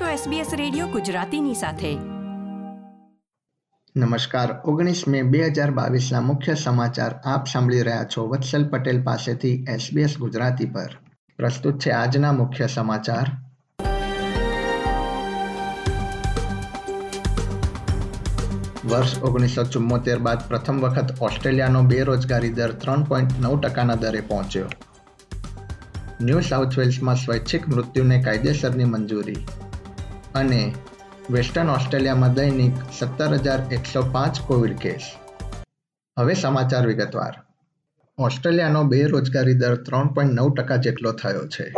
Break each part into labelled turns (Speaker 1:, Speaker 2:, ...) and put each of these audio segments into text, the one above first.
Speaker 1: છો SBS radio ગુજરાતીની સાથે.
Speaker 2: નમસ્કાર. ઓગણીસ મે બે હજાર મુખ્ય સમાચાર આપ સાંભળી રહ્યા છો વત્સલ પટેલ પાસેથી SBS ગુજરાતી પર. પ્રસ્તુત છે આજના મુખ્ય સમાચાર. વર્ષ ઓગણીસો ચુમ્મોતેર બાદ પ્રથમ વખત ઓસ્ટ્રેલિયાનો બેરોજગારી દર ત્રણ પોઈન્ટ નવ ટકાના દરે પહોંચ્યો. ન્યૂ સાઉથ વેલ્સમાં સ્વૈચ્છિક મૃત્યુને કાયદેસરની મંજૂરી. અને વેસ્ટર્ન ઓસ્ટ્રેલિયામાં દૈનિક સત્તર હજાર એકસો પાંચ કોવિડ કેસ. હવે સમાચાર વિગતવાર. ઓસ્ટ્રેલિયાનો બેરોજગારી દર ત્રણ પોઈન્ટ નવ ટકા જેટલો થયો છે.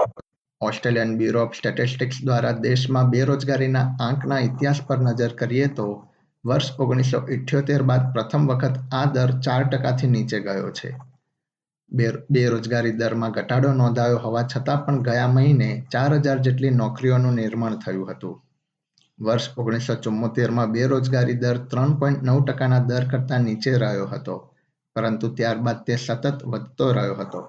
Speaker 2: ઓસ્ટ્રેલિયન બ્યુરો ઓફ સ્ટેટિસ્ટિક્સ દ્વારા દેશમાં બેરોજગારીના આંકના ઇતિહાસ પર નજર કરીએ તો વર્ષ ઓગણીસો ઇઠ્યોતેર બાદ પ્રથમ વખત આ દર ચાર ટકાથી નીચે ગયો છે. બેરોજગારી દરમાં ઘટાડો નોંધાયો હોવા છતાં પણ ગયા મહિને ચાર હજાર જેટલી નોકરીઓનું નિર્માણ થયું હતું. વર્ષ ઓગણીસો ચુમ્મોતેરમાં બેરોજગારી દર ત્રણ પોઈન્ટ નવ ટકાના દર કરતાં નીચે રહ્યો હતો, પરંતુ ત્યારબાદ તે સતત વધતો રહ્યો હતો.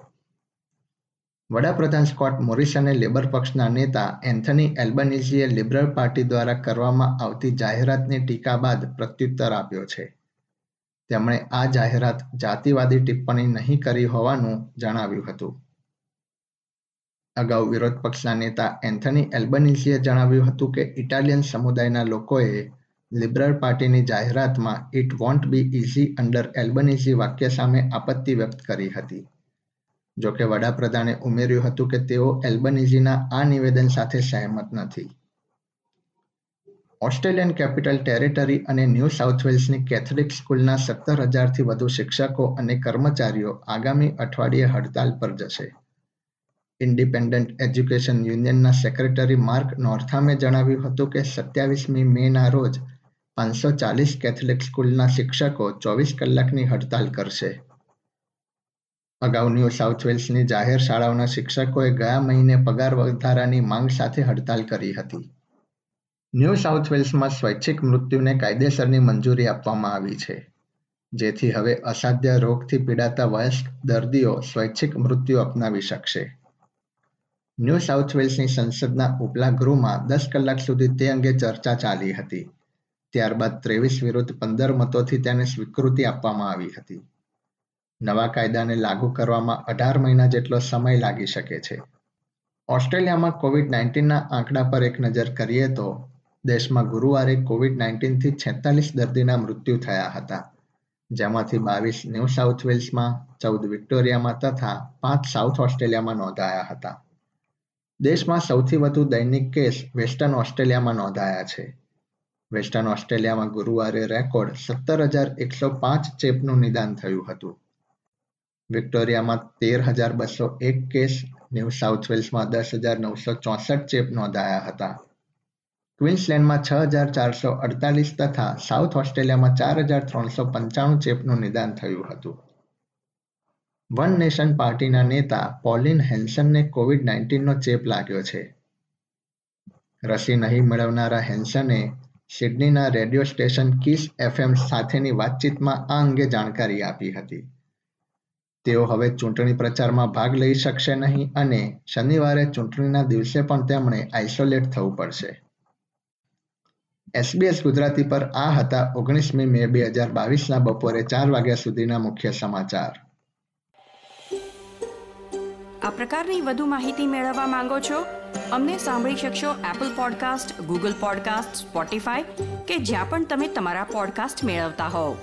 Speaker 2: વડાપ્રધાન સ્કોટ મોરિસને લેબર પક્ષના નેતા એન્થની એલ્બનીઝીએ લિબરલ પાર્ટી દ્વારા કરવામાં આવતી જાહેરાતની ટીકા બાદ પ્રત્યુત્તર આપ્યો છે. તેમણે આ જાહેરાત જાતિવાદી ટિપ્પણી નહીં કરી હોવાનું જણાવ્યું હતું. અગાઉ વિરોધ પક્ષના નેતા એન્થની એલ્બનીઝીએ જણાવ્યું હતું કે ઇટાલિયન સમુદાયના લોકોએ લિબરલ પાર્ટીની જાહેરાતમાં it won't be easy under Albanese વાક્ય સામે આપત્તિ વ્યક્ત કરી હતી. જોકે વડાપ્રધાને ઉમેર્યું હતું કે તેઓ એલ્બનીઝીના આ નિવેદન સાથે સહેમત નથી. ઓસ્ટ્રેલિયન કેપિટલ ટેરેટરી અને ન્યૂ સાઉથ વેલ્સની કેથલિક સ્કૂલના સત્તર હજારથી વધુ શિક્ષકો અને કર્મચારીઓ આગામી અઠવાડિયે હડતાલ પર જશે. ઇન્ડિપેન્ડન્ટ એજ્યુકેશન યુનિયનના સેક્રેટરી માર્ક નોર્થામે જણાવ્યું હતું કે સત્યાવીસમી મેના રોજ પાંચસો ચાલીસ કેથલિક સ્કૂલના શિક્ષકો ચોવીસ કલાકની હડતાલ કરશે. અગાઉ ન્યૂ સાઉથ વેલ્સની જાહેર શાળાઓના શિક્ષકોએ ગયા મહિને પગાર વધારાની માંગ સાથે હડતાલ કરી હતી. ન્યૂ સાઉથ વેલ્સમાં સ્વૈચ્છિક મૃત્યુને કાયદેસરની મંજૂરી આપવામાં આવી છે. જેથી હવે અસાધ્ય રોગથી પીડાતા વયસ્ક દર્દીઓ સ્વૈચ્છિક મૃત્યુ અપનાવી શકશે. ન્યૂ સાઉથ વેલ્સની સંસદના ઉપલા ગૃહમાં દસ કલાક સુધી તે અંગે ચર્ચા ચાલી હતી. ત્યારબાદ ત્રેવીસ વિરુદ્ધ પંદર મતોથી તેને સ્વીકૃતિ આપવામાં આવી હતી. નવા કાયદાને લાગુ કરવામાં અઢાર મહિના જેટલો સમય લાગી શકે છે. ઓસ્ટ્રેલિયામાં કોવિડ નાઇન્ટીનના આંકડા પર એક નજર કરીએ તો દેશમાં ગુરુવારે કોવિડ નાઇન્ટીનથી છેતાલીસ દર્દીના મૃત્યુ થયા હતા. જેમાંથી બાવીસ ન્યૂ સાઉથ વેલ્સમાં, ચૌદ વિક્ટોરિયામાં તથા પાંચ સાઉથ ઓસ્ટ્રેલિયામાં નોંધાયા હતા. દેશમાં સૌથી વધુ દૈનિક કેસ વેસ્ટર્ન ઓસ્ટ્રેલિયામાં નોંધાયા છે. વેસ્ટર્ન ઓસ્ટ્રેલિયામાં ગુરુવારે રેકોર્ડ સત્તર હજાર એકસો પાંચ ચેપનું નિદાન થયું હતું. વિક્ટોરિયામાં તેર હજાર બસો એક કેસ, ન્યૂ સાઉથ વેલ્સમાં દસ હજાર નવસો ચોસઠ ચેપ નોંધાયા હતા. ક્વીન્સલેન્ડમાં છ હજાર ચારસો અડતાલીસ તથા સાઉથ ઓસ્ટ્રેલિયામાં ચાર હજાર ત્રણસો પંચાણું ચેપનું નિદાન થયું હતું. વન નેશન પાર્ટીના નેતા પોલિન હેન્સનને કોવિડ નાઇન્ટીનનો ચેપ લાગ્યો છે. રસી નહીં મેળવનારા હેન્સને સિડનીના રેડિયો સ્ટેશન કિસ એફએમ સાથેની વાતચીતમાં આ અંગે જાણકારી આપી હતી. તેઓ હવે ચૂંટણી પ્રચારમાં ભાગ લઈ શકશે નહીં અને શનિવારે ચૂંટણીના દિવસે પણ તેમણે આઇસોલેટ થવું પડશે. એસબીએસ ગુજરાતી પર આ હતા ઓગણીસમી મે બે હજાર બાવીસના બપોરે ચાર વાગ્યા સુધીના મુખ્ય સમાચાર.
Speaker 1: આ પ્રકારની વધુ માહિતી મેળવવા માંગો છો? અમને સાંભળી શકશો Apple podcast Google podcast Spotify કે જ્યાં પણ તમે તમારા પોડકાસ્ટ મેળવતા હોવ.